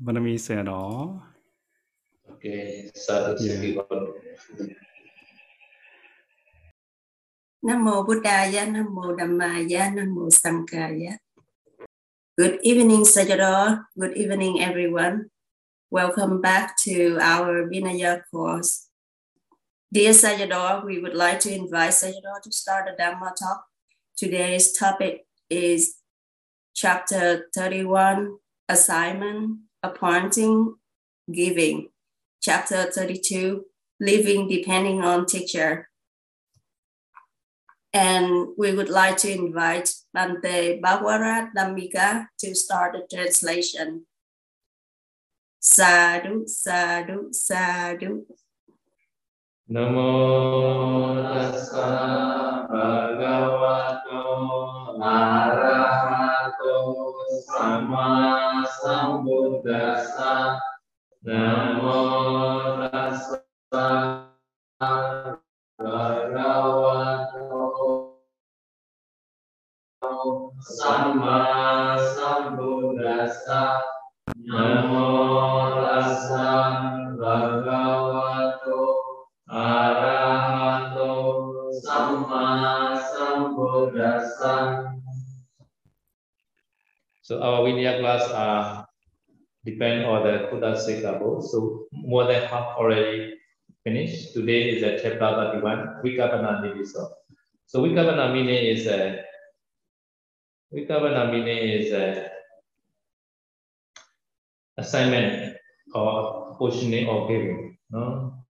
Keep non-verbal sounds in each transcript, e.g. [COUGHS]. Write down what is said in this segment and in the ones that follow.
Banami Good evening, Sayadaw. Good evening, everyone. Welcome back to our Vinaya course. Dear Sayadaw, we would like to invite Sayadaw to start the Dhamma talk. Today's topic is Chapter 31, Assignment, appointing, giving. Chapter 32, living depending on teacher. And we would like to invite Bante Bhagwarat Dhammika to start the translation. Sadhu, sadhu, sadhu. Namo tassa bhagavato sama sambuddhassa Namo tassa sama sambuddhassa Namo tassa bhagavato arahato. Sama sambuddhassa So our Vinaya class are depend on the Buddha Sikabo. So more than half already finished. Today is at chapter 31, Vikapana Niviso. So Vikapana meaning is a Vikapana meaning is a assignment or portioning or giving. No?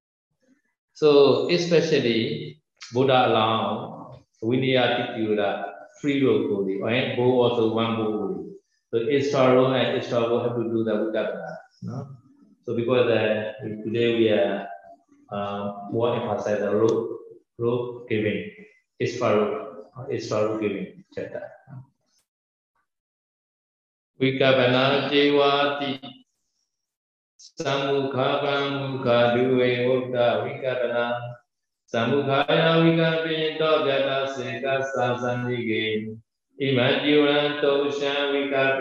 So especially Buddha allow Vinaya Titula free will fully, or bow also one bow fully. So extra role and extra role have to do the Vikapana. No? So because uh, today we are uh, more emphasize the role, role giving, extra role, extra role giving chapter. Vikapana Jewati Samukha Mukha Duve Vokta Vikapana Samukhaya Vikapinto Gata Seka Sasandige Imajivanto Shavika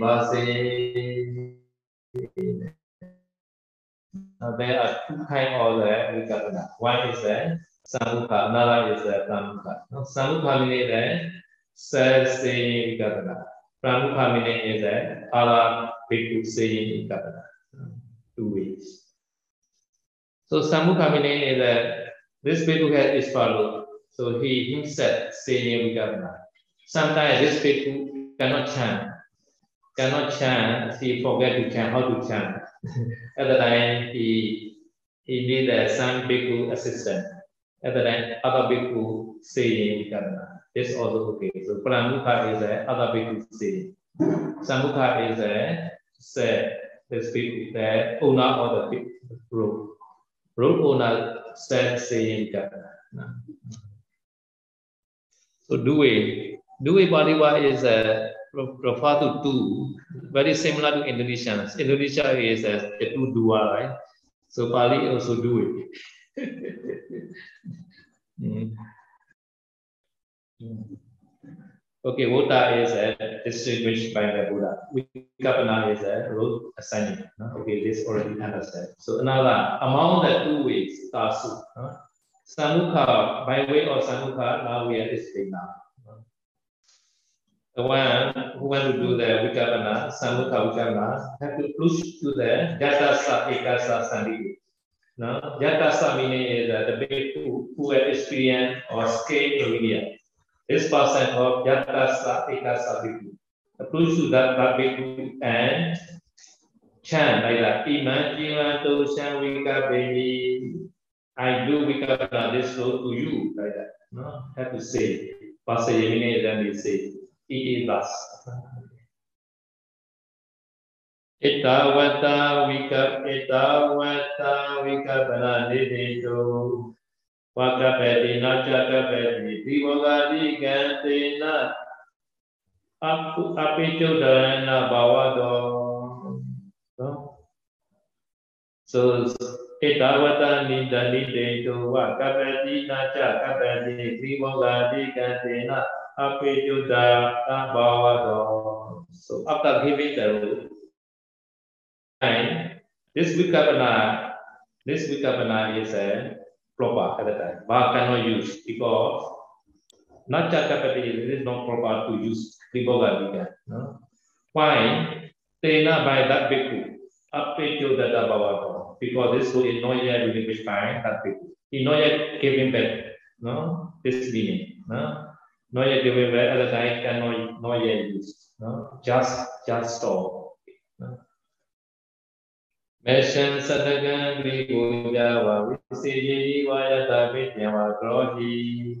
Base. There are two kinds of the Vikapana. One is the Samukha, another is the Pramukha. Now, Samukha meaning the self-saying Vikapana. Pramukha meaning is the other bhikkhu saying Vikapana. Two ways. So Samukha meaning is that this bhikkhu is followed. So he himself saying Vikapana. Sometimes this bhikkhu cannot chant, cannot chant, he forget to chant, how to chant. At the time, he, he need uh, some bhikkhu assistant. At the time, other bhikkhu saying Vikapana. This also okay. So Pramukha is a other bhikkhu saying. Samukha is a said, this bhikkhu, the owner of the rope. Rope owner said saying Vikapana. So Due, Due Pariva is a refer to two, very similar to Indonesians. Indonesia is a, a two dua, right? So Pali also Due. Mm. Mm. Okay, Vota is a distinguished by the Buddha. Vikapana is a road assignment. no? Okay, this already understand. So another, among the two ways, Tasu. no? Samukha, by way of Samukha, now we are explaining now. The one who want to do the Vikapana, Samukha Vikapana, have to push to the Jatasa Ekasa Sandhi. No? Jatasa meaning is uh, the big who, who have experience or skill in India. This person of Jatasa Ekasa Bhikkhu. Push to that, that bhikkhu and chant like that. Iman jivanto Vikapeni. I do Vikapana this road to you, like that. No? Have to say. Pastor Yemine, then they say e basta. Etawata wika itawata wika banani dito. Waka peti na waka peti diwaka digante na. Aku api dana na bawa do. So itawata ni dani dito. Waka peti na waka peti diwaka digante na. Gantina Apichodana Bhavado. So after giving the time, this vikapana, this vikapana is a proper at the time. But cannot use because not chakapati it is not proper to use Vibhoga no? Why? Tena by that bhikkhu, apetyo data bhavato, because this who is not yet relinquished by that bhikkhu. He not yet giving back, no? This meaning, no? Not yet giving back, at the time cannot not yet use, no? Just, just stop. No? မေရှင်သတကံဂရိကိုကြဝဝိစေယေဝါယတပိညဝကရောဟိ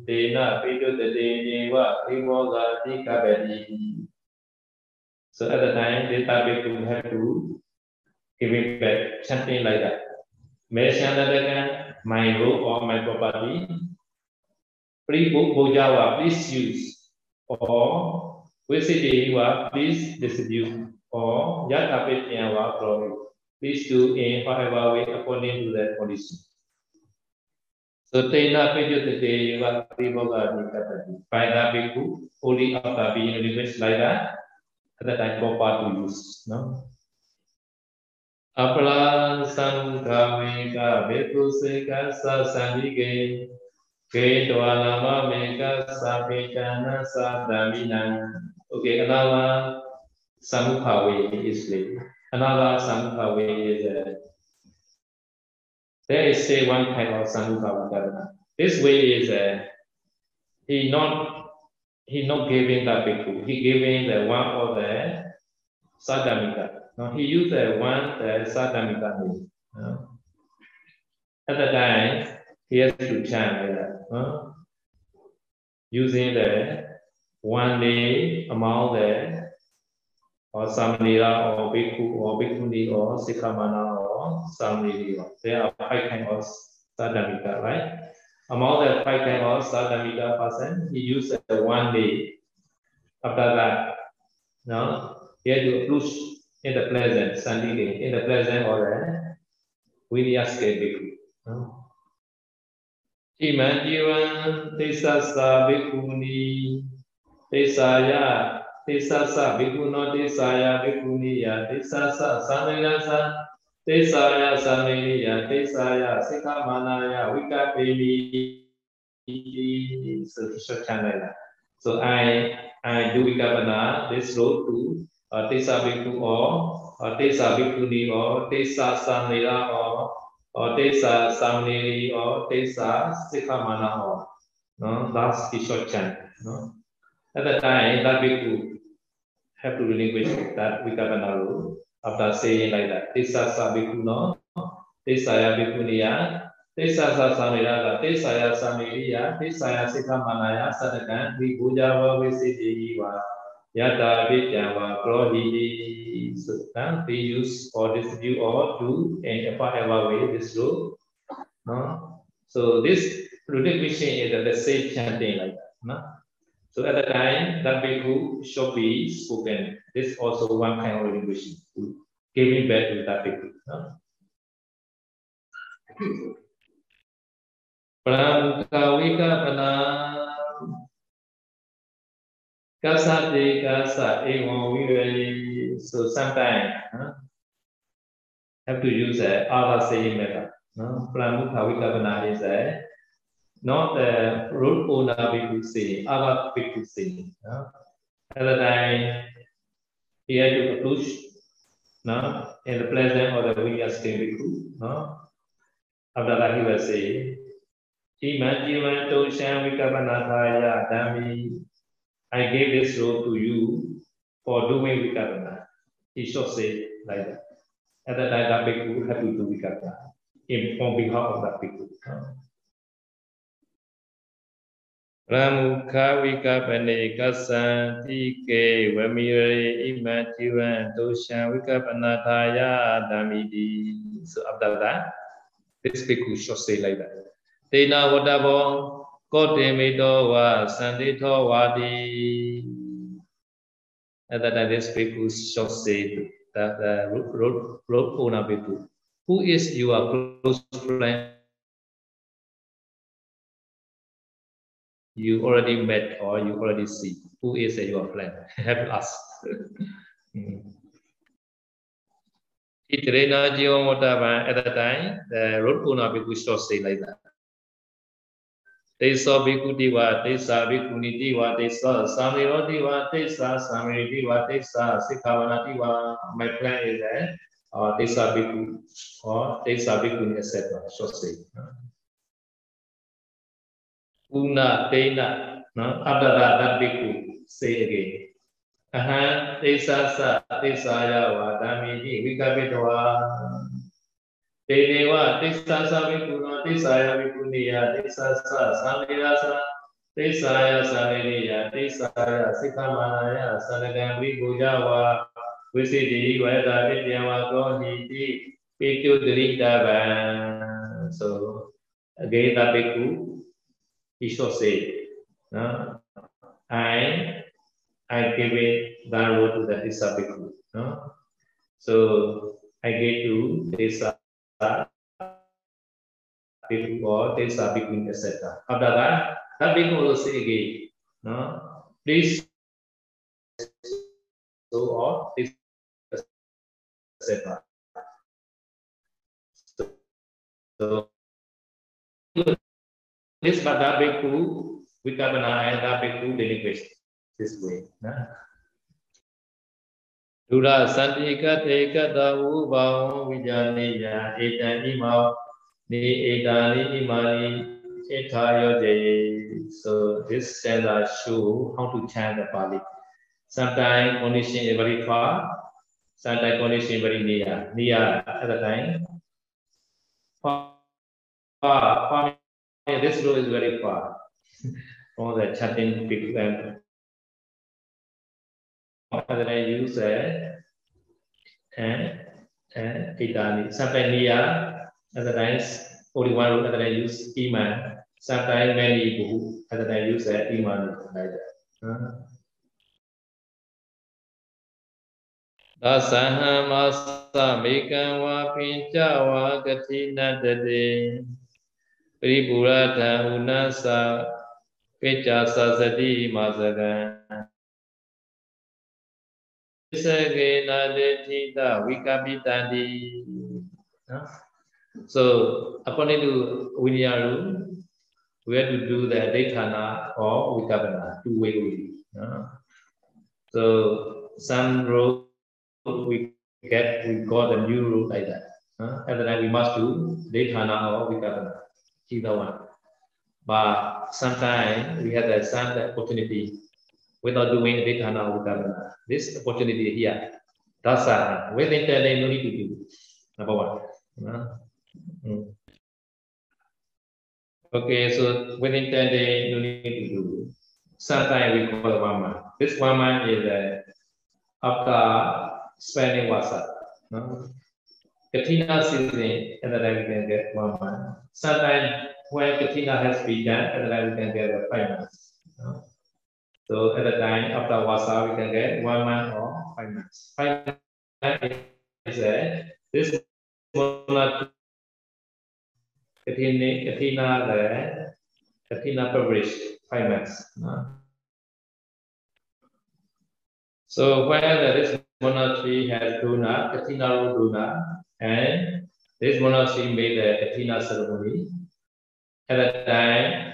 တေနပိတုတတေယေဝဣမောဂာတိကပတိ So at the time the topic to have to give it back something like that. Meshan Tatakan, my robe or my property, Pri Bojawa, please use, or Visidewa, please distribute, or Yatapit Yawa, glory. please do in whatever way according to that condition. So Tena Pidyotate Yoga Triboga Nikatati. By that bhikkhu, only after being released like that, at that time proper to use. No? Apala Sankhamika Bhikkhu Sa Sandhike Ke Dwalama Meka Sapechana Sadhamina. Okay, another Samukha way is later. Another samukha way is there is say one kind of samukha This way is uh, he not he not giving the bhikkhu, he giving the one of the sadhamika. Now he used the one the sadhamika name. Uh, at the time he has to chant like that. Uh, using the one day among the or Samanera or Bhikkhu or Bhikkhuni or Sikhamana or Samaneri. There are five kinds of Sadhamika, right? Among the five kinds of Sadhamika person, he used one day. After that, no, he had to push in the present, Sandhi in the present or the. No? ိမံဇီဝံသိသသဘိကုဏီသိသယသိသသဘိကုဏောသိသယဘိကုဏီယသိသသသံဃာသသိသယသံဃိယသိသယသိက္ခမနာယဝိကပေမိသတိစချန်လာ so i i do i got this road to uh, tesa bhikkhu or uh, tesa bhikkhuni or tesa sanila or or tesa samneri or tesa sikhamana or no that's the short channel no at the time that bhikkhu have to relinquish that vikapana rule after saying like that. Tisasa bhikkhuno, tisaya bhikkhuniya, tisasa samiraga, tisaya samiriya, tisaya sikhamanaya sadakan, vibhujava visidiva, yata vidyava krohidi. So uh, we use or distribute or do in whatever way this rule. No? So this relinquishing is the same chanting like that. No? So at the time, that bhikkhu should be spoken. This also one kind of linguistic, giving back to that bhikkhu. [COUGHS] No? Pramukawika panam kasate kasa evam vivali. So sometimes huh, have to use a other saying method. No? Pramukawika panam is a not the root owner bhikkhu saying, other bhikkhu saying. No? At the time, he had to push no? in the presence of the Vinyaske bhikkhu. No? After that, he was saying, Iman jivan tosham vikapanataya dhammi. I gave this robe to you for doing vikarana. Isha say like that. And that I that bhikkhu had to do vikarana in, on behalf of that bhikkhu. Ramukha vikapane kasanti ke vamire imajivan dosha vikapanataya damidi. So after that, this bhikkhu should say like that. Tena vodabong na wadaboh ko te me do wa santi tho wa ti at that time this bhikkhu should say that the road road owner bhikkhu who is your close friend? You already met or you already see. Who is your friend? [LAUGHS] Have to ask [LAUGHS] Itrena Jivamotavan at the time, the road owner bhikkhu short say like that. တေသောဘိကုတိဝတေသာဘိကုနိတိဝတေသောသာမေရောတိဝတေသာသာမေတိဝတေသာစိခာဝနာတိဝ my plan is that or တေသာဘိကု or တေသာဘိကုနိ etc short say ဥနာတေနနော်အတ္တရတဘိကု say again အဟံတေသာသတေသာယဝဓမ္မိတိဝိကပိတဝါ Teneva tisa sa vipuna tisaya ya vipuniya tisa sa sa tisaya sa. Tisa ya sa niliya tisa sikha mana ya sa nagan wa. Vise dihi vayata vipya wa to niti pitu dhri da So, again that we do is to say I I give it that word to that is a big So, I get to say Bhikkhu or Tissa Bhikkhu, etc. After that, that Bhikkhu will say again, no? please so or this etc. So, so this Bada Bhikkhu, Vikabana and that Bhikkhu delinquished. this way နော် ဒုရသန္တိကတေကတဝုဘောင်ဝိညာနေယဧတံဣမောနေဧတာနိဣမာနိဧထာယောတေ so this stanza show how to chant the Pali sometimes condition is very far sometimes condition very near near at the time far far, far this row is very far [LAUGHS] from the chanting people and other than use a and and itani. Sometimes near, other times only one root, other than use iman. Sometimes many buhu, other than use a iman like that. သာသဟံမသမေကံဝါပိကြဝါကတိနတတေပရိပူရထံဥနသပိကြသသတိမာ So according to Vinyaru, we have to do the Dethana or Vikapana, two way only. So some road we get we got a new road like that. And then we must do Dethana or Vikapana, either one. But sometimes we have the some opportunity without doing Vedhana Udavana. This opportunity here, Dasana, within 10 days, no need to do. Number one. Mm. Okay, so 10 days, no need to do. Sometimes we call it month. This month is uh, after spending wasa. No? Katina season, and then we can get one month. Sometimes when Katina has been done, and then we can get months. No? So at the time after Vasa, we can get one month or five months. Five months eh? is a, this Katina, Katina, the published five months. So where this monastery has Duna, Katina Duna, and this monastery made the Katina ceremony. At that time,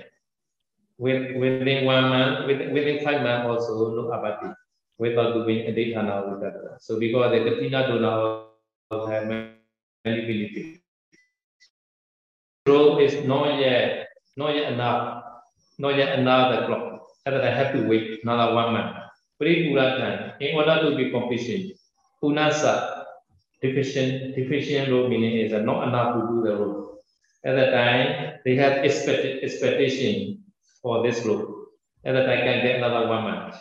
within one month, within, within five months also no abati without doing a daytana udara. So because the Katina Dona have many benefits. Growth is not yet not yet enough, not yet another clock. I have to wait another one month. Puratan, in order to be completion, Punasa, deficient, deficient road meaning is not enough to do the road. At that time, they have expected expectation for this group. And that I can get another woman.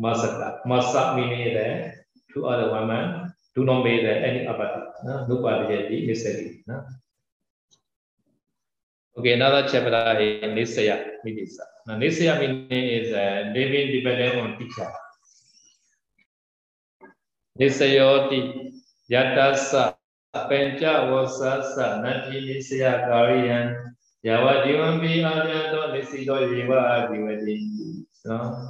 Masaka. Masak meaning that two other women do not make any abati. No, abati, mystery. Okay, another chapter is Nisaya Midisa. Now, Nisaya meaning is uh, living dependent on teacher. Nisayoti Yatasa Pencha Wasasa Nati Nisaya Kariyan Yava Jivanpi Ajato Nisido Jiva Jivati. So,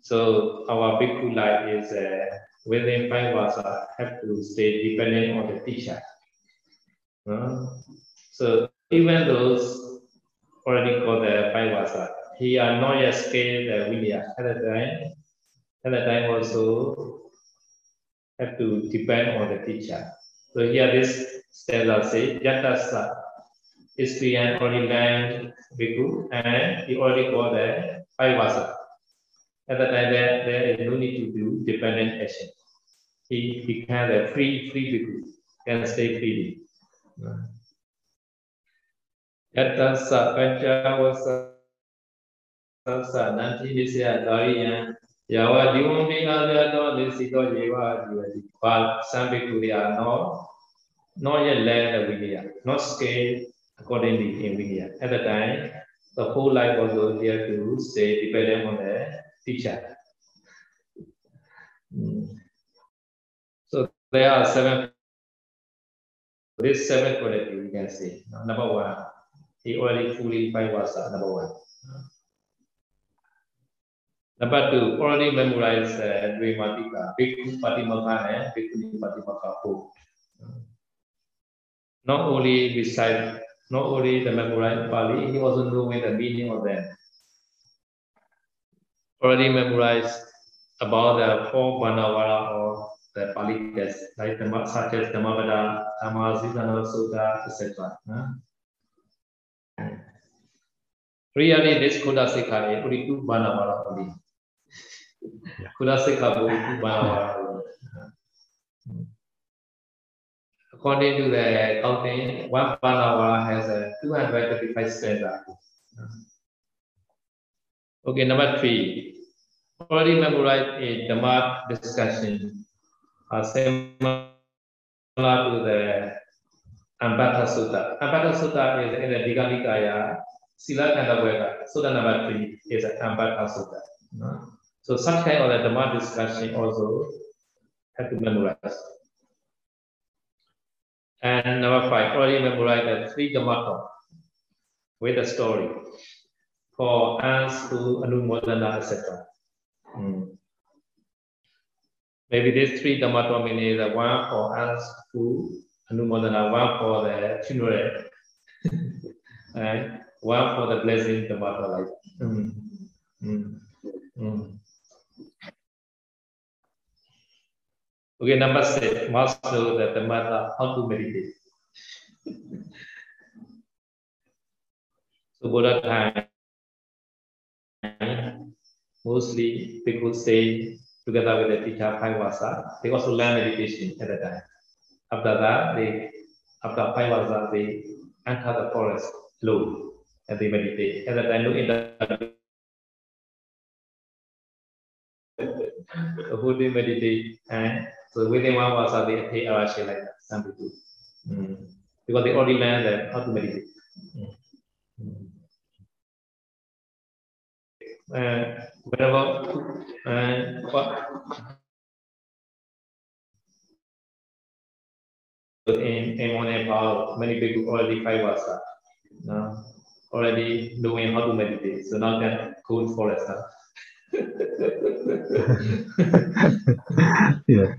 so our bhikkhu life is uh, within five vasa have to stay dependent on the teacher. Uh, so even those already got the five vasa, he are not yet scaled the vidya at the time. At the time also have to depend on the teacher. So here this stanza say Yatasa Istrian already learned Bhikkhu and he already got the five vasa. At that time, there, there is no need to do dependent action. He became a free, free bhikkhu, can stay freely. Yatasa Panchawasa Sasa Nanti Nisya Dariyan Yawa Divam Vinadyato Nisito Yeva Jivati. But some bhikkhu they are not, not yet learned the Vinaya, not scaled accordingly in Vinaya. At the time, the whole life was have to stay dependent on the teacher. Mm. So there are seven. This seven quality we can see. Number one, he already fully five vasa. Number one. Number two, already memorized uh, Dvimatika, Bhikkhu Patimaka and Bhikkhu Patimaka both. Not only recite, not only the memorized Pali, he also knowing the meaning of them already memorized about the four Vanavara or the Pali text, like the, such as Dhammavada, Dhammasitana Sutta, etc. Huh? Really, this Kuda Sikha is only two Vanavara only. [LAUGHS] Kuda Sikha only two Vanavara only. [LAUGHS] According to the counting, one Vanavara has a 235 stanza. Okay, number three. Already memorized a Dhamma discussion uh, similar to the Ambattha Sutta. Ambattha Sutta is in the Digha Nikaya, Sila Kandaveda. Sutta number three is Ambattha Sutta. So such kind of the Dhamma discussion also have to memorize. And number five, already memorized the three Dhamma with a story for us to Anumodana, etc. Mm. Maybe these three Dhammatva meaning the one for us to Anumodana, one for the funeral, [LAUGHS] and one for the blessing Dhammatva life. Mm. Mm. Okay, number six, master the Dhammatva, uh, how to meditate. so Buddha time mostly people stay together with the teacher Paivasa. They also learn meditation at the time. After that, they after Paivasa, they enter the forest alone and they meditate. At the time, look in the who they meditate and so within one vasa they attain arashi like that, some people. Mm. Because they already learned that how to meditate. Mm. Uh, whenever uh, what in in Nepal, many people already five vasa, uh, already knowing how to meditate. So now can to forest. Huh? yeah.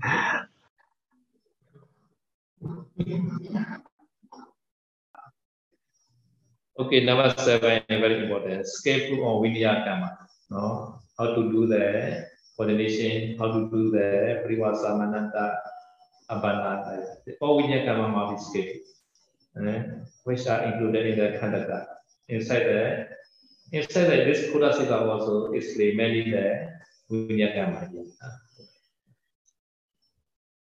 Okay, number seven, very important. Skillful on Vidya Kama. No? How to do the coordination, how to do the Privasa Mananta Abandana. All Vidya Kama must be skillful. Eh? Which are included in the Khandaka. Inside the inside the, this Kudasika also is mainly the Vidya Kama.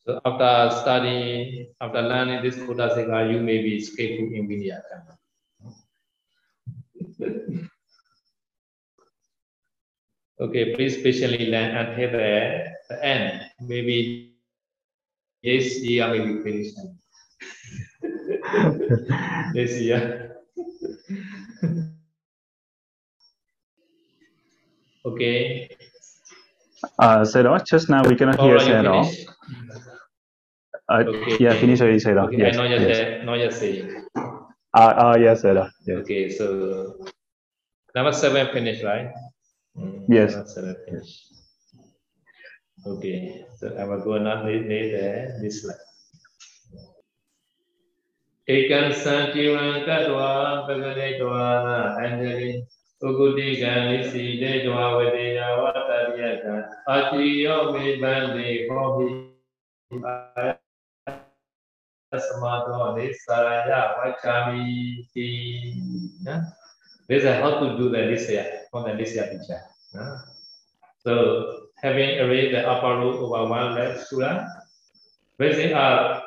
So after studying, after learning this Kudasika, you may be skillful in Vidya Kama. Okay, please patiently learn until the, the end. Maybe this year may be finished. [LAUGHS] this year. okay. Uh, Sayadaw, just now we cannot hear you Sayadaw. finished? Uh, Okay. Yeah, finish already, Sayadaw. Okay, Yes, I not yet, yes. say- not yet saying. Uh, uh, yes, Sayadaw. Yes. Okay, so number seven finished, right? Mm, Yes. Number seven finished. Okay, so I will go now later this slide. ဧကံသံတိဝံကတ္တဝပဂတိတဝါအန္တရိဥကုတိကံလိစီတေတဝဝတေယဝတ္တရိယကံအာတိယောမေဗန္တိဟောဟိအာ สมาโตนิสารายะวัชามิตินะ This is how to do the Nisya from the Nisya picture. So having arranged the upper root over one left sura, raising up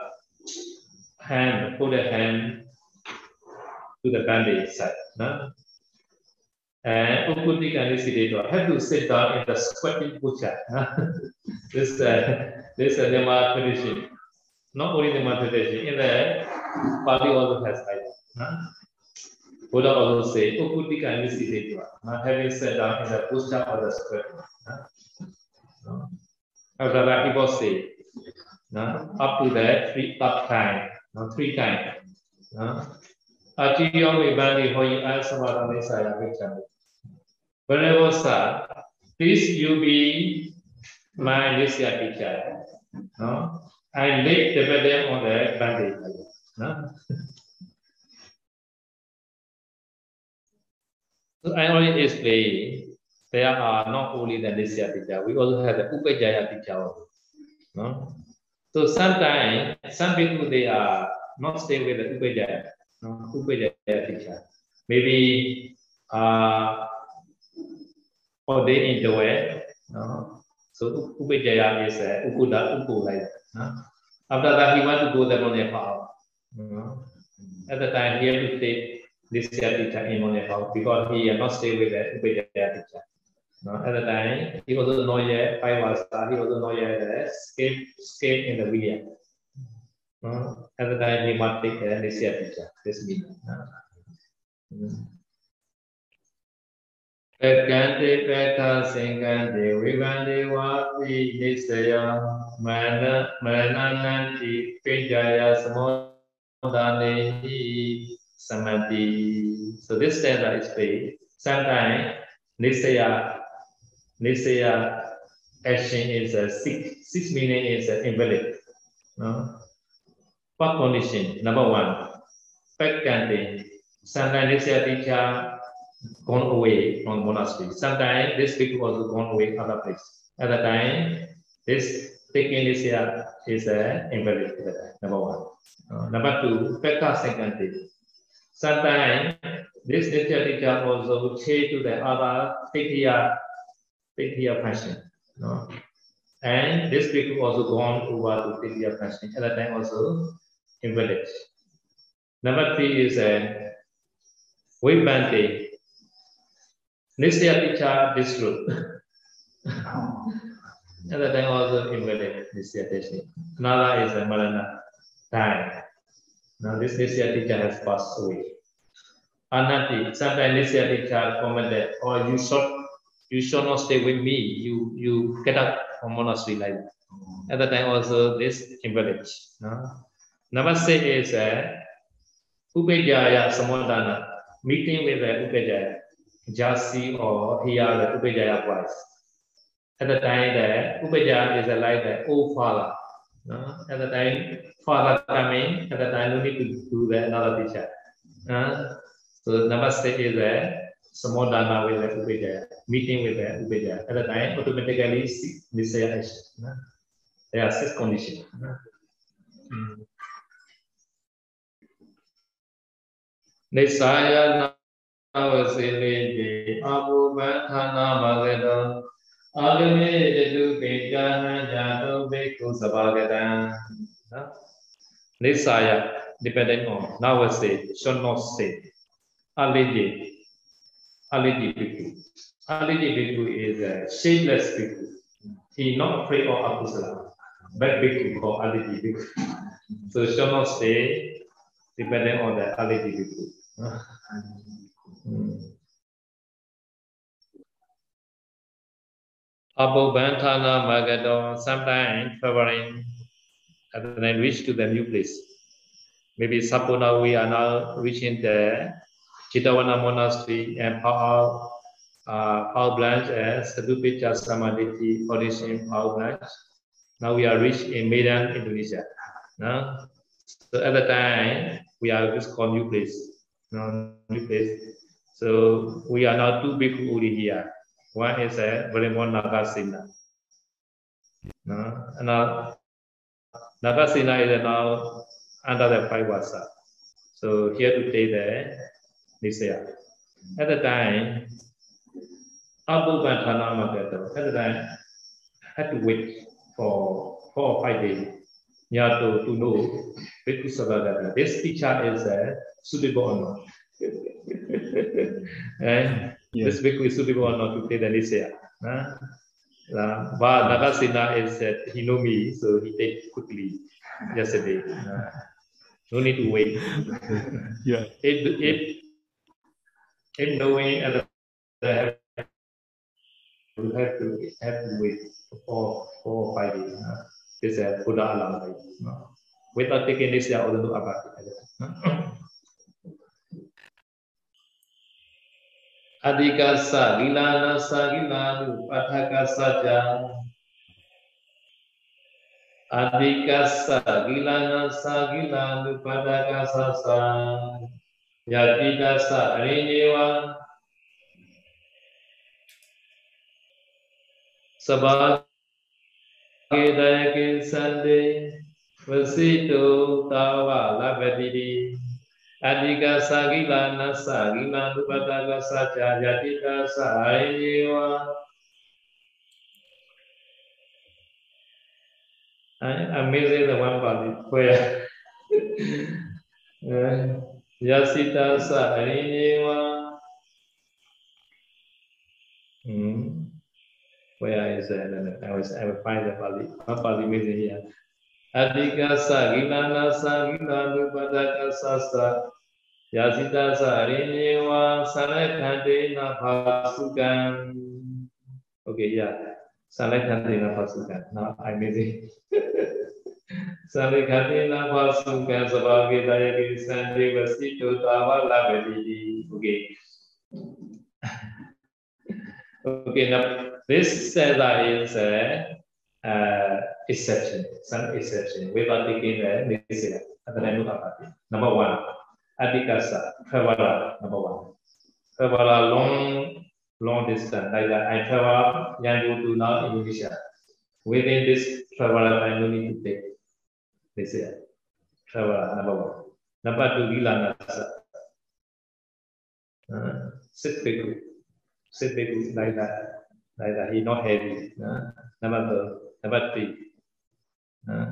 hand, put the hand to the bandage side. Huh? And Ukutik and Nisidator have to sit down in the squatting posture. Huh? [LAUGHS] this uh, this uh, Nyama tradition not only the matter Desh, in the Pali also has eyes. Huh? Buddha also say, Okuti kindly see huh? having said down in the Pusta or the square. Huh? As the Raki say, huh? up to that three up time, huh? three times. Huh? Whenever, sir, please you be my this picture. No? I lay the burden on the bandage နော် So I already explained there are not only the lisya teacher we also have the upajaya teacher also no So sometimes some people they are not stay with the Upajaya, no, Upajaya teacher. Maybe uh, or they enjoy it. No? So Upajaya is uh, Ukuda, Uku that. No? After that, he want to go there on Nepal. No? At the time, he have to take this year teacher in Nepal because he had not stay with the Upajaya teacher. No, at the time, he was not yet five was he was not yet escape escape in the Vidya. No, at the time, he must take the initiative. This ပကံတိပကသင်္ကံတိဝိကံတိဝါပိဟိစယမနမနနန္တိပိကြယသမောဒနေဟိ samadhi. So this stanza is paid. Sometimes nisaya, nisaya action is a sick. Six meaning is an invalid. No? What condition? Number one, back Sometimes nisaya teacher gone away from monastery. Sometimes this people also gone away other place. At the time, this taking Nisaya is a invalid at the number one. Uh, number two, Pekka Sankante. Sometimes this Nisaya teacher also change to the other take your passion. No? And this people also gone over to your passion. At that time also in village. Number three is uh, Vibhante. Nisya teacher this group. At that time also in village, Nisya teacher. Another is a Marana time. Now this Nisya teacher has passed away. Anati, sometimes Nisya teacher commented, oh, you should you should not stay with me. You you get up from monastery that. At the time also this in village. No? Six is uh, Upejaya Samodana, meeting with the Upejaya, Jasi or hear the Upejaya voice. At the time the Upejaya is like the old father. No? At the time father coming, at the time we need to do the another teacher. Uh, so six is uh, samodana with the upajaya, meeting with the upajaya. At the time, automatically nisaya action. No? There are six conditions. No? Mm. Nisaya navasile abu bhathana bhagata agame yadu bejana jadu beku sabhagata. Nisaya, depending on navasile, should not say. Aliji, Aliti Bhikkhu. Aliti Bhikkhu is a shameless Bhikkhu. He not afraid of Akusala, but Bhikkhu called Aliti Bhikkhu. So shall not stay depending on the Aliti Bhikkhu. Abobantana Magado, sometimes traveling and then reach to the new place. Maybe Sapuna we are now reaching the Chitavana monastery and Paul, uh, Paul Blanche as Satupicca Samadhi Foundation Paul Blanche. Now we are reached in Medan, Indonesia. No? So at the time, we are just called new place. No, new place. So we are now two big Uri here. One is a Valimon Nagasena. No? And now Nagasena is now under the five wasa. So here to take the Nisaya. At the time, Abuban Tanamagato, at the time, had to wait for four or five days yeah, to, to know this teacher is uh, suitable or not. And this bhikkhu is suitable or not to take the Nisaya. Huh? Uh, but Nagasena is that he know me, so he take quickly yesterday. Uh, no need to wait. [LAUGHS] yeah. It, it, it knowing at the have to have to wait for four or five days. Uh, this is a Buddha alam. Uh, without taking this, they are အတိကသလီလာလသလီလာလူပထကသကြအတိကသလီလာလသလီလာလူပထကသသယတိကသအရိယေဝသဘာကေတယကိသန္တိဝစီတုတာဝလဘတိတိ Adhika sagila nasa gila nupataka sacha yatika sahayewa. Amazing the one Pali prayer. [LAUGHS] Uh, Yasita sahayewa. Hmm. Where is it? I was, I will find the Pali. One Pali amazing here. Adhikasa Gilanasa Gilanubadakasasa Yasitasa Arinewa Salakhandena pasukan Okay, yeah. Salakhandena Bhasukan. Now I'm easy. [LAUGHS] Salakhandena Bhasukan Sabhagitaya Girisante Vasito Tava Labadidi. Okay. [LAUGHS] Okay, now this said that is a uh, exception, some exception. Without taking the Nisaya, Number one, Adhikasa, traveler, number one. Traveler long, long distance, like that. I travel Yandu to now Indonesia. Within this time, you need to take Nisaya. Traveler, number one. Number two, Vilanasa. Uh, sit bhikkhu. Sit bhikkhu, like that. Like that. He not heavy. Uh, number two. Uh,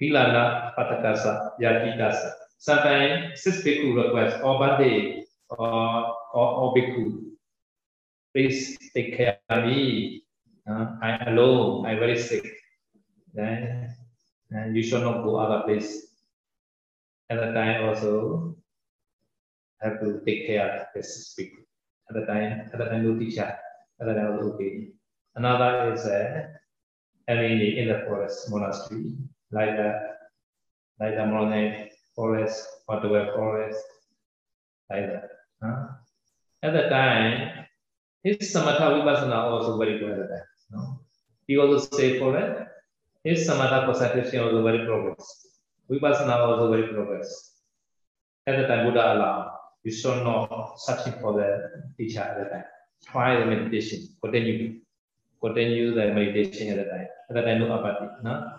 Hilana Patakasa Yakitasa. Sometimes six bhikkhu request or Bande or, or, bhikkhu. Please take care of me. Uh, I'm alone. I'm very sick. Then uh, you should not go other place. At the time also have to take care of this bhikkhu. At the time, at the time no teacher. At the time okay. Another is uh, any in the forest monastery, like the like the Morone forest, Padua forest, like that. Huh? At the time, his samatha vipassana also very good at that. No? He also say for that, his samatha concentration also very progress. Vipassana also very progress. At the time, Buddha allowed, you should not searching for the teacher at the time. Try the meditation, continue continue the meditation at the time. At the time, no apathy. No?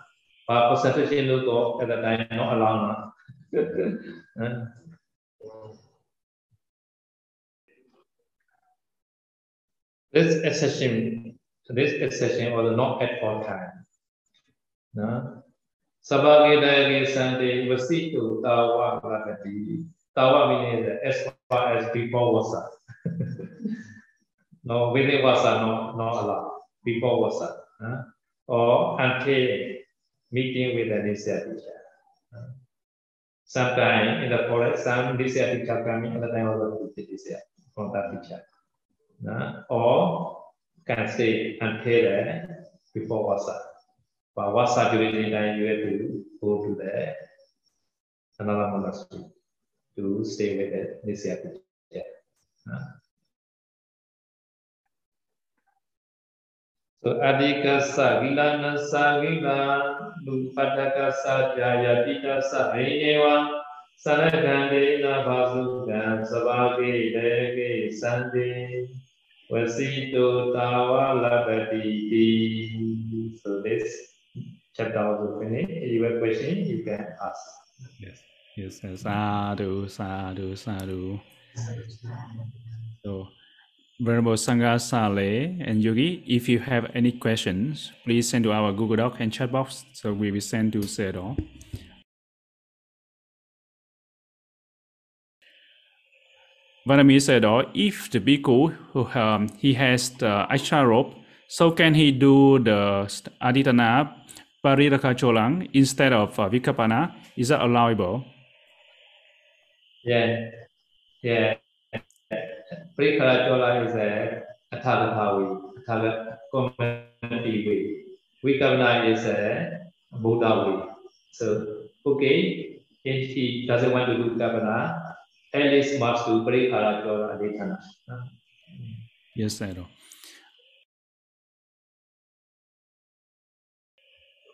But concentration no go at the time, not allow. No? [LAUGHS] this exception, this exception was not at all time. No? Sabagedaya Sante Vasitu Tawa Bhagati. Tawa meaning as far as before was [LAUGHS] no, within was not, not allowed before WhatsApp, uh, or until meeting with an initial teacher. Uh, Sometimes in the forest, some initial teacher coming, other time also the teacher, contact teacher. Uh, or can stay until uh, before WhatsApp. But WhatsApp during the you have to go to the another monastery to stay with the initial teacher. Uh, So adhikasa vilanasa vila lupadakasa jayatitasa ayewa saragandena basugan sabage dege sande vasito tawa labaditi. So this chapter also finished. If you have a question, you can ask. Yes. Yes. Sadhu, sadhu, sadhu. So Venerable Sangha Sale and Yogi, if you have any questions, please send to our Google Doc and chat box. So we will send to Sayadaw. Vanami said, if the bhikkhu who um, he has the extra rope, so can he do the aditana pariraka cholang instead of uh, vikapana? Is that allowable? Yeah, yeah. Prikara Chola is a Athavathavi, Athavat community way. Vikapana is a Buddha way. So, okay, if he doesn't want to do Kavana, at least must do Prikara Chola Adhitana. Yes, Sir.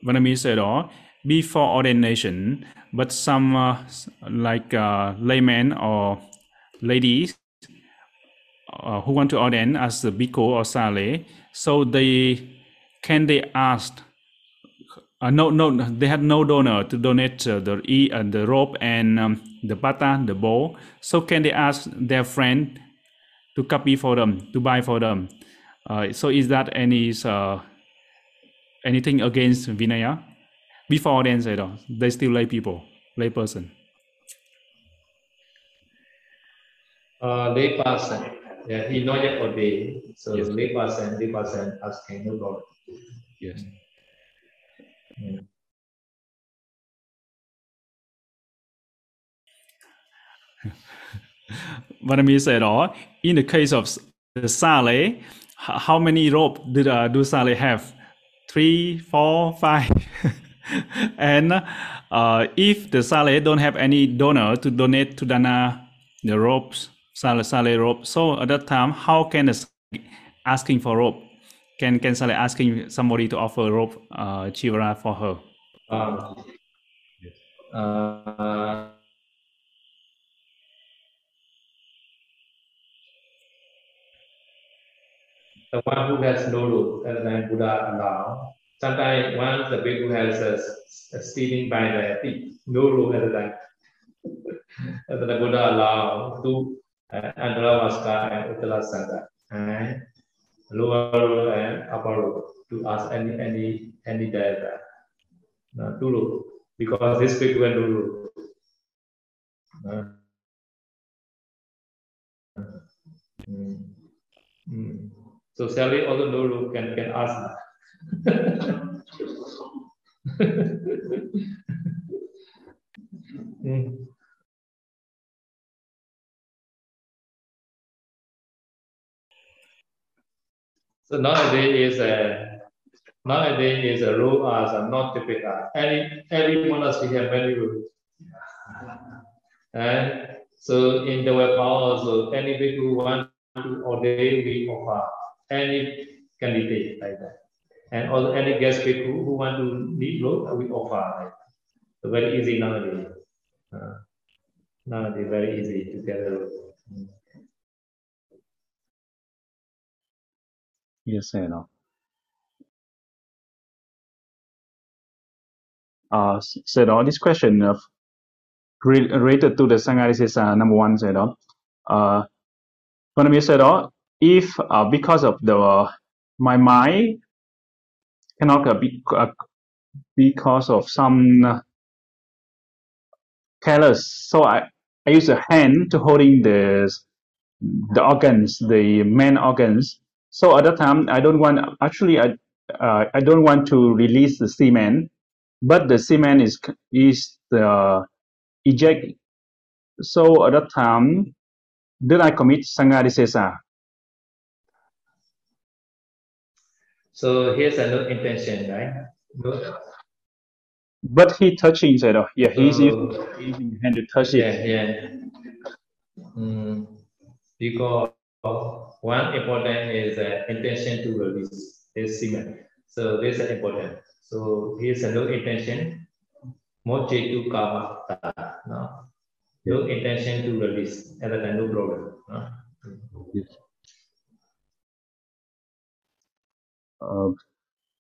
Vanami said, oh, before ordination, but some uh, like uh, laymen or ladies uh, who want to ordain as a bhikkhu or sale, so they can they ask. Uh, no, no, they have no donor to donate uh, the e and the rope and um, the bata, the bow. So can they ask their friend to copy for them, to buy for them? Uh, so is that any uh, anything against Vinaya? Before then, say they still lay people, lay person. Uh, lay person. Yeah, he not yet ordained. So Yes. lay person, lay person asking no problem. Yes. Mm. Vanami said, oh, in the case of the Sale, how many rope did uh, do Sale have? Three, four, five. [LAUGHS] and uh, if the Sale don't have any donor to donate to Dana the ropes, Sale, Sale rope, so at that time, how can asking for rope? Can can Sale asking somebody to offer rope uh, chivara for her? Um, uh, the one who has no root, and then Buddha allow. Sometimes once the bhikkhu has a stealing by the feet, no root at the the Buddha allow to uh, Andravasca and Uttala Sangha, and lower root and upper root to ask any any any diagram. No, two root because this bhikkhu and no root. Uh, mm, mm. So Sally also no root can can ask. [LAUGHS] Mm. So nowadays is a nowadays is a rule as a not typical. Any every monastery have many rules. And so in the web also any people who want to ordain we offer any candidate like that. And also any guest people who want to lead road we offer like. So very easy nowadays. Uh, nowadays very easy to get a road. Yes, sir. No. Uh, s- said all this question of related to the Sangha uh, number one said all. Uh, Vanami said all. If uh, because of the my mind cannot uh, be uh, because of some uh, careless, so I I use a hand to holding the the organs, the main organs. So at that time, I don't want actually I uh, I don't want to release the semen, but the semen is is the eject. So at that time, did I commit sanghadisesa? So here's a no intention, right? No, But he touching said, oh, yeah, he's So- using, hand to touch it. Yeah, yeah. Mm, because one important is uh, intention to release. his semen. So this is important. So here's a no intention, mochetu kama no? no intention to release, other than no problem. No? Yes. Uh,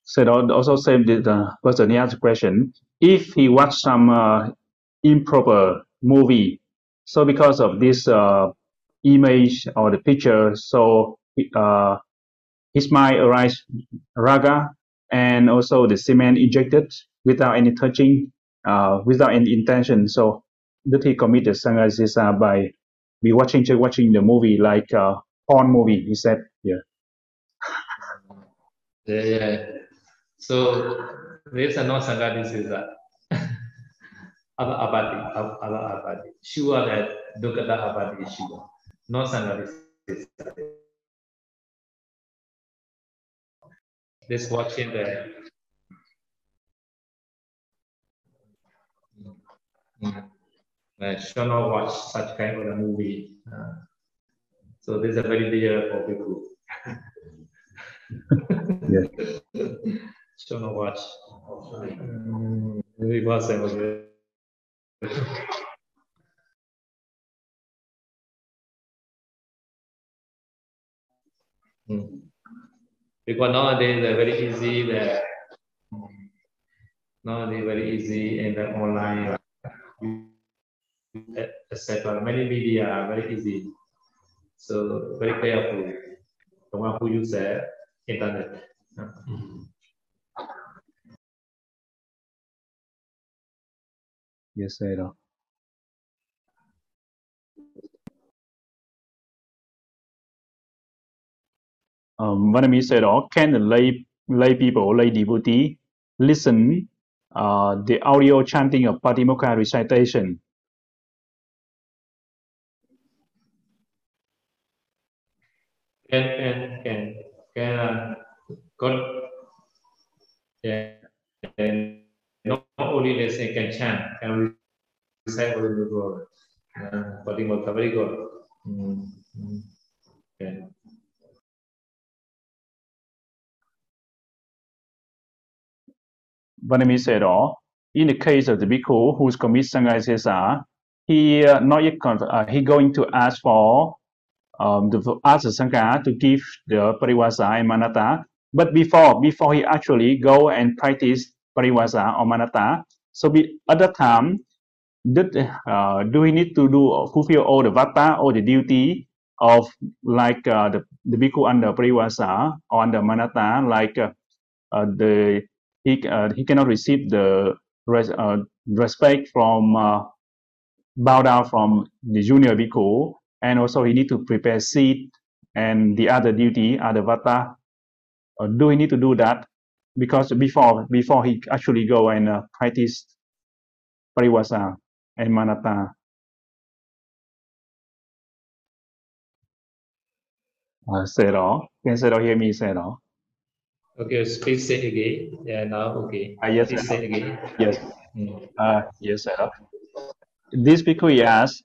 said also said the uh, person asked question if he watched some uh, improper movie so because of this uh, image or the picture so uh, his mind arise raga and also the semen injected without any touching uh, without any intention so that he committed sanghasisa by be watching just watching the movie like uh, porn movie he said yeah [LAUGHS] yeah, yeah. So there's a no sanghadisesa [LAUGHS] a other abadi, abadi. Sure that dukkata abadi is sure. No sangha this is this watching the I should not watch such kind of a movie. Uh, so this is a very dear for people. yeah. [LAUGHS] Should not watch. Um, maybe was Mm. Because nowadays they're very easy, the nowadays very easy and the online etc. Many media are very easy. So very careful. The one who use the internet. Yes, sir. Um, Vanami said, oh, can the lay, lay people, lay devotee, listen uh, the audio chanting of Patimokkha recitation? Can, can, can, can, uh, God, yeah, and not only listen, can chant, can recite all the word. Uh, Patimokkha, very good. Mm, mm, okay. Vanami said, oh, in the case of the bhikkhu who's commit sanghasesa, he uh, not yet uh, he going to ask for um, the ask the sangha to give the parivasa and manata. But before before he actually go and practice parivasa or manata, so be, at that time, did, uh, do we need to do fulfill all the vata or the duty of like uh, the the bhikkhu under parivasa or under manata, like uh, uh, the he uh, he cannot receive the res, uh, respect from uh, bow down from the junior bhikkhu, and also he need to prepare seat and the other duty, other vata. Do we need to do that? Because before before he actually go and uh, practice parivasa and manata. Uh, say it all. Can say it all. Hear me say it all. Okay, please say again. Yeah, now okay. Uh, yes, please say again. Yes. Mm. Uh, yes, sir. This bhikkhu he asks,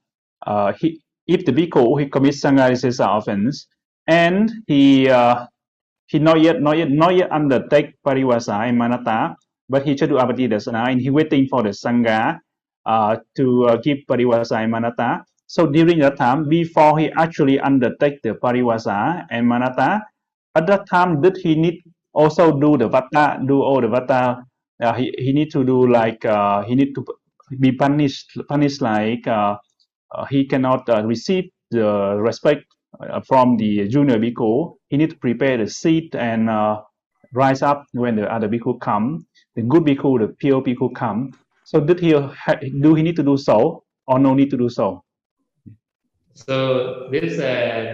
uh, he, if the bhikkhu he commits sanghasesa offense and he uh, he not yet not yet not yet undertake parivasa and manata, but he should do abati dasana and he waiting for the sangha uh, to uh, give parivasa and manata. So during that time, before he actually undertake the parivasa and manata, at that time did he need also do the vata, do all the vata? Uh, he he need to do like uh, he need to be punished punished like uh, uh, he cannot uh, receive the respect uh, from the junior bhikkhu. He need to prepare the seat and rise up when the other bhikkhu come. The good bhikkhu, the pure bhikkhu come. So did he do he need to do so or no need to do so? So this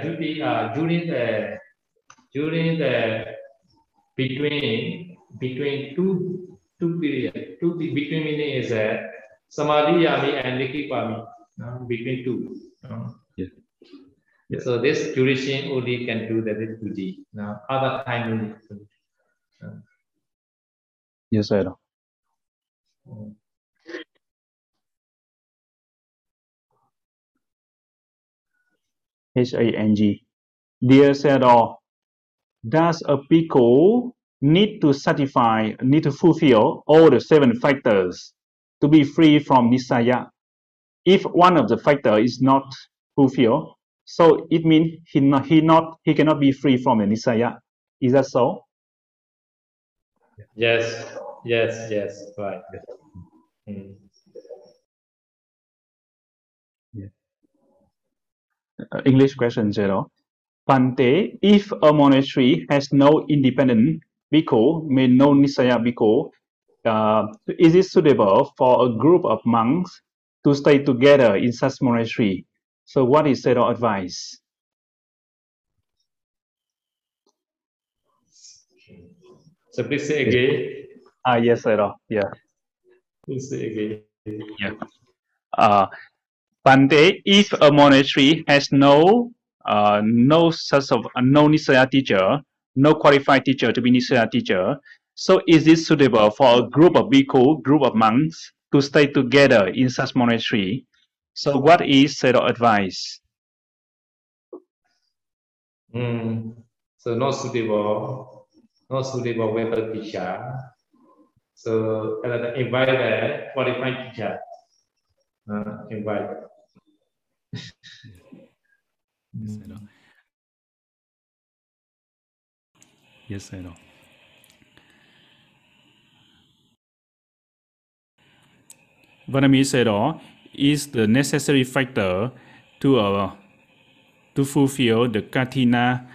duty during the during the between between two two period two between meaning is uh, samadhi yami and likipami uh, between two. uh. Yeah. Yeah. So this duration only can do the duty. Now other time need. Uh, Yes, sir. mm. H A N G. Dear Sayadaw, does a bhikkhu need to satisfy, need to fulfill all the seven factors to be free from Nisaya. If one of the factor is not fulfilled, so it means he not, he not he cannot be free from the Nisaya. Is that so? Yes, yes, yes, right. Mm. Uh, English question zero. Pante, if a monastery has no independent bhikkhu, mean no Nisaya bhikkhu, uh, is it suitable for a group of monks to stay together in such monastery? So what is Sayadaw advice? So please say again. Ah, yes, Sayadaw. Yeah. Please say again. Yeah. Uh, Pante, if a monastery has no uh, no such of uh, no Nisaya teacher, no qualified teacher to be Nisaya teacher, so is it suitable for a group of bhikkhu, group of monks to stay together in such monastery? So what is Sayadaw advice? Mm. So not suitable, not suitable with the teacher. So uh, invite the qualified teacher. Uh, invite. [LAUGHS] Yes, I know. Yes, I know. Vanami Sayadaw is the necessary factor to uh, to fulfill the katina,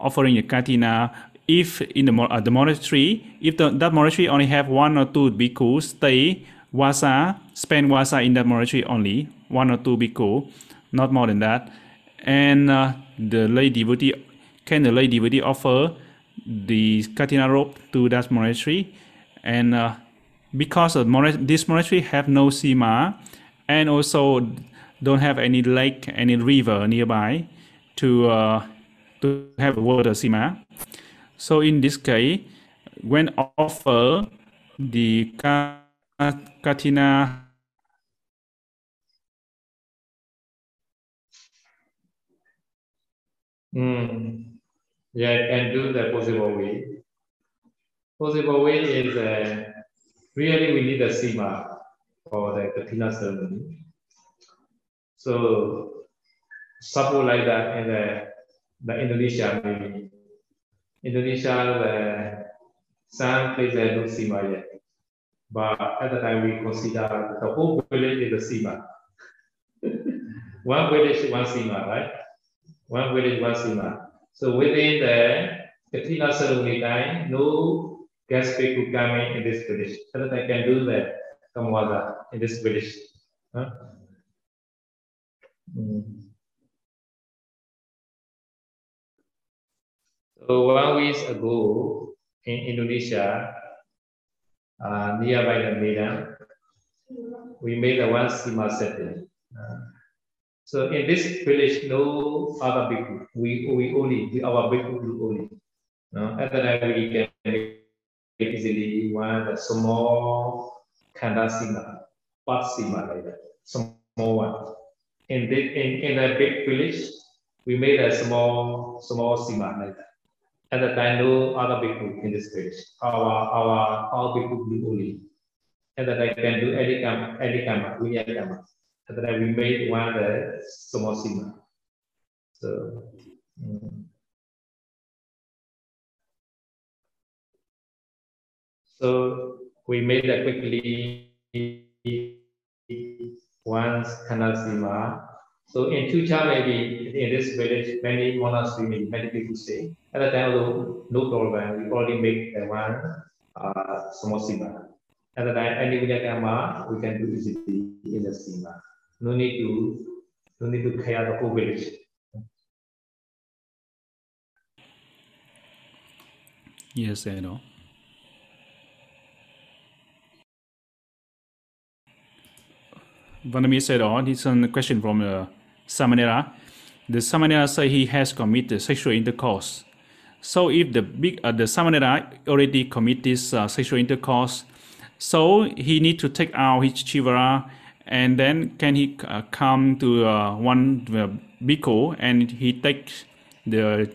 offering the katina. If in the uh, the monastery, if the, that monastery only have one or two bhikkhus stay wasa, spend wasa in that monastery only, one or two bhikkhu, not more than that, and uh, the lay devotee can the lay devotee offer the katina rope to that monastery, and uh, because of monas- this monastery have no sima and also don't have any lake any river nearby to uh, to have water sima so in this case when offer the ka- katina Mm. Yeah, and do the possible way. Possible way is uh, really we need a sima for the the katina ceremony. So support like that in the, the Indonesia maybe. Indonesia the some places no sima yet. But at the time we consider the whole village is a sima. [LAUGHS] one village, one sima, right? One village, one sima. So within the Katina ceremony time, no guest people coming in this village. So that I can do the Kamwada in this village. Huh? Mm. So one week ago in Indonesia, uh, nearby the Medan, we made a one sima setting. Uh, so in this village, no other bhikkhu. We we only our bhikkhu do only. No, at the time we can make easily one a small kanda sima, pot sima like that, small one. In the in in a big village, we made a small small sima like that. At the time, no other bhikkhu in this village. Our our our do only. At the time, can do any kama, any kama, we any kama. At the time, we made one the small. So. mm. So we made that quickly once Kanasima. So in Chucha, maybe in this village, many monasteries, many people stay. At the time, although no problem, we already make the one uh, sima. At the time, any Vinyakama, we can do easily in the sima. No need to, no need to clear the whole village. yes I know Vanami said on it's a question from uh, Samanera. The Samanera say he has committed sexual intercourse. So if the big uh, the Samanera already commit this uh, sexual intercourse, so he need to take out his chivara, and then can he uh, come to uh, one uh, bhikkhu and he take the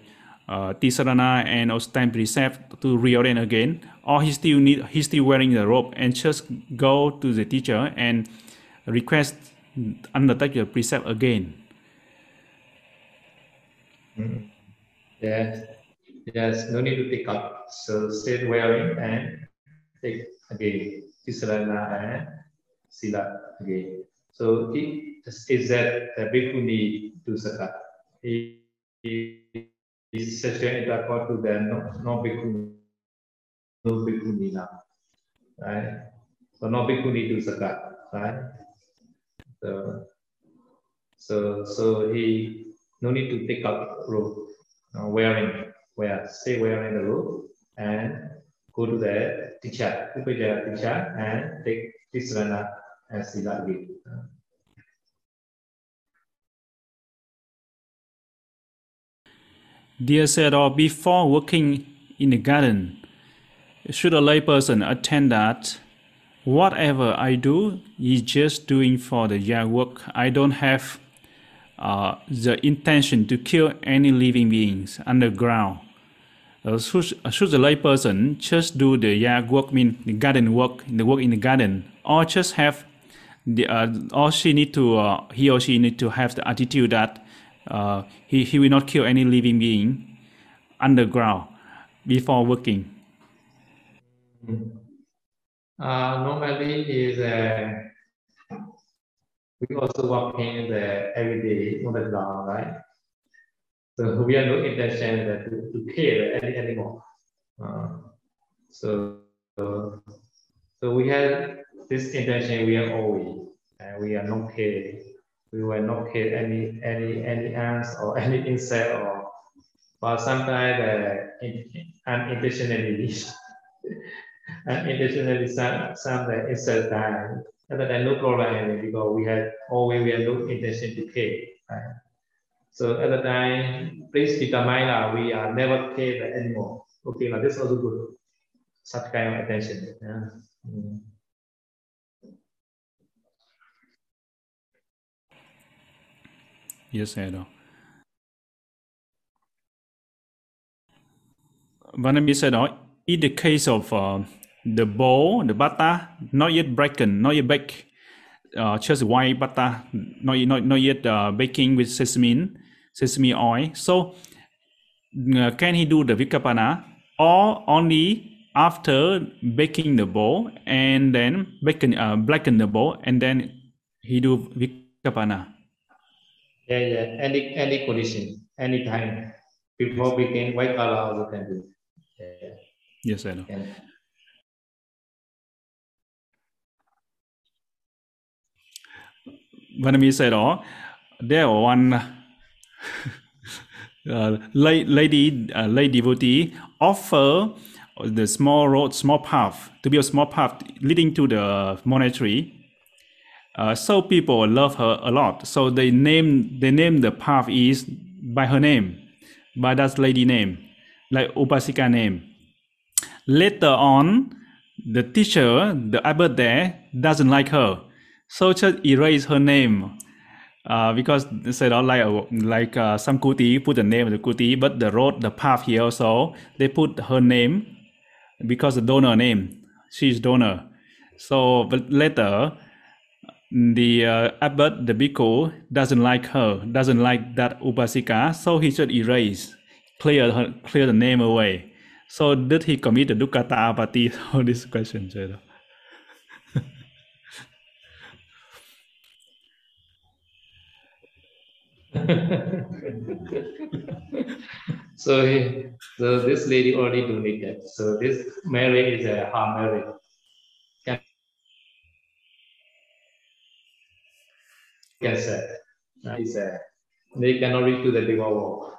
uh, Tisarana and time precept to reorient again, or he still need he still wearing the robe and just go to the teacher and request undertake the precept again. Mm. Yes, yes, no need to take up. So stay wearing and take again Tisarana and Sila again. So it is that the bhikkhuni to sakat. He, is sexual intercourse to the no, no bhikkhuni, no bhikkhuni now, right? So no bhikkhuni to sakat, right? So, so, so he no need to take up robe, uh, wearing, wear, stay wearing the robe and go to the teacher, Upajjhaya teacher and take Tisarana and Sila again. Dear Sayadaw, before working in the garden, should a layperson attend that whatever I do is just doing for the yard work. I don't have uh, the intention to kill any living beings underground. Uh, should, should the layperson just do the yard work, mean the garden work, the work in the garden, or just have the, uh, or she need to, uh, he or she need to have the attitude that uh, he, he will not kill any living being underground before working. Uh, normally is uh, we also working the everyday on the ground, right? So we have no intention that to, to kill any animal. Uh, so so we have this intention. We are always and we are not kill. We will not kill any any any ants or [LAUGHS] any insect or. But sometimes uh, unintentionally [LAUGHS] unintentionally some some the insect die. Other than no problem because we had always we have no intention to kill. Right? So at the time, please determine that we are never kill the. Okay, now this is also good. Such kind of attention. Yeah. Mm. Yes, Edo. Vanami said, oh, in the case of uh, the bowl, the bata not yet broken, not yet baked, uh, just white bata, not, not, not yet uh, baking with sesame, sesame oil. So, uh, can he do the vikapana or only after baking the bowl and then bacon, uh, blacken the bowl and then he do vikapana? Yeah, yeah. Any any condition, any time before baking, white color also can do. Yeah. Yes, I know. yeah. Vanami said, "Oh, there one [LAUGHS] uh, lady, uh, lady devotee offer the small road, small path to be a small path leading to the monastery. Uh, so people love her a lot. So they name they name the path is by her name, by that lady name, like Upasika name. Later on, the teacher, the abbot there, doesn't like her, so just erase her name. Uh, because they said oh, like like uh, some kuti put the name of the kuti, but the road, the path here also they put her name because the donor name, she's donor. So but later the uh, abbot, the bhikkhu, doesn't like her, doesn't like that upasika, so he should erase, clear her, clear the name away. So did he commit the dukkata apati? [LAUGHS] All this question, Jada. [LAUGHS] so, he, so this lady already donated. So this Mary is a her Mary. Can say is a they cannot reach to the big wall.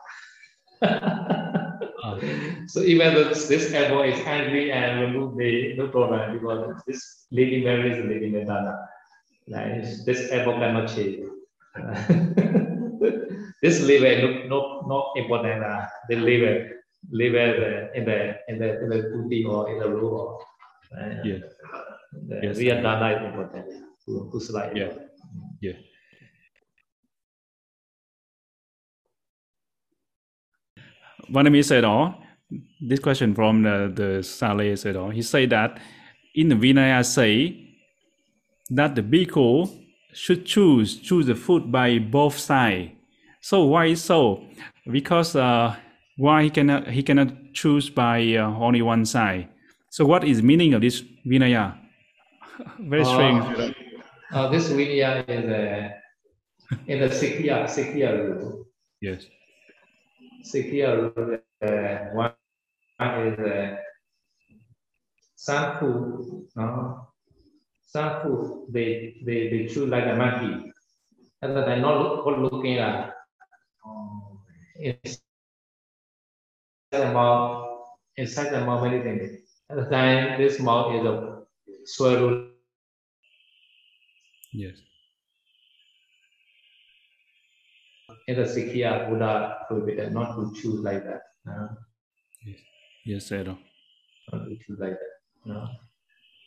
So even though this, elbow is angry and remove the no problem because this lady Mary is a lady Madonna. Like this elbow cannot change. [LAUGHS] this liver no no not important. Uh, the liver liver in the in the in the putti or in the room or uh, Yeah. the Yes. real dana is important. Who, who's like Yeah. Yeah. Vanami said, "Oh, this question from the, the Saleh said, oh, he said that in the Vinaya say that the bhikkhu should choose choose the food by both side. So why is so? Because uh, why he cannot he cannot choose by uh, only one side. So what is meaning of this Vinaya? [LAUGHS] Very strange. Uh, uh, this Vinaya is a in the Sikya Sikya rule. yes. Rule uh, one is uh, some food, no? Some food they they they chew like a monkey. And they're not look, looking at um, inside the mouth, inside the mouth many things. At the time, this mouth is a swallow. Yes. In the Sikya, Buddha prohibited not to chew like that. No? Yes, Sayadaw. Not to chew like that. No?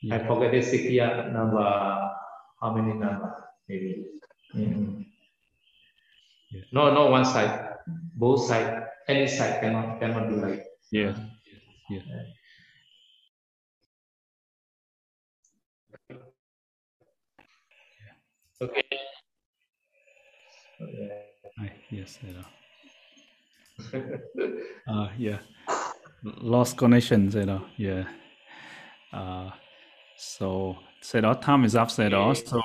Yeah. I forget the Sikya number. How many number? Maybe. Mm. Yeah. No, no one side. Both side. Any side cannot cannot do like. Yeah. Yeah. Okay. Okay. I, yes, Sayadaw. [LAUGHS] uh, yeah. Lost connection, Sayadaw. Yeah. Uh, so Sayadaw, time is up, Sayadaw. So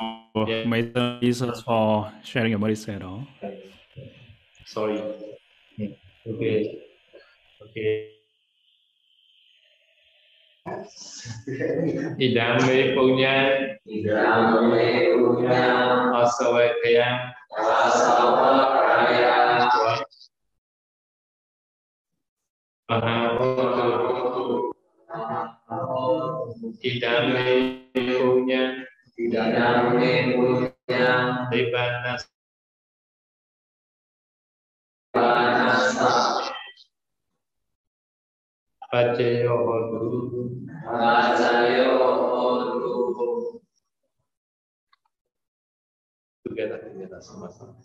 Yeah. may the Jesus for sharing about it, Sayadaw. Sorry. Okay. Okay. Idame punya Idame punya asawakaya asawakaya mahaputu Idame punya Idame punya Dibanas panasa Pacayo hodu sama-sama.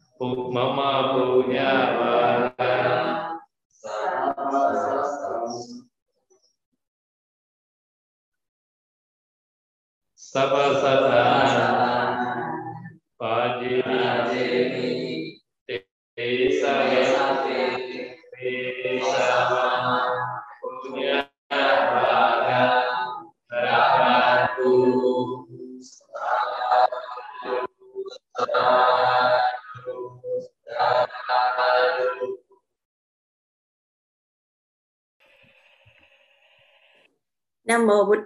Mama punya. Sama-sama.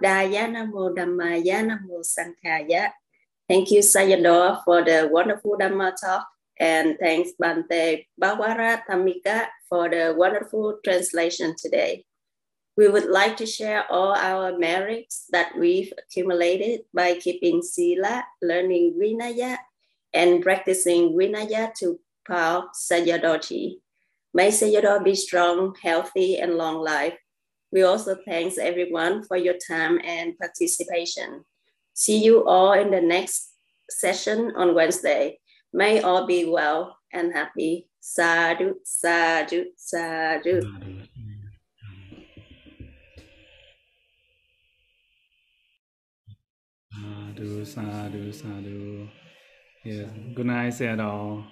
Buddhaya, Namo Dhammaya, Namo Sanghaya. Thank you, Sayadaw, for the wonderful Dhamma talk. And thanks, Bante Bawara Tamika, for the wonderful translation today. We would like to share all our merits that we've accumulated by keeping Sila, learning Vinaya, and practicing Vinaya to Pao Sayadaw. May Sayadaw be strong, healthy, and long life. We also thanks everyone for your time and participation. See you all in the next session on Wednesday. May all be well and happy. Sadhu, sadhu, sadhu. Sadhu, sadhu, sadhu. Yes. Good night, Sayadaw.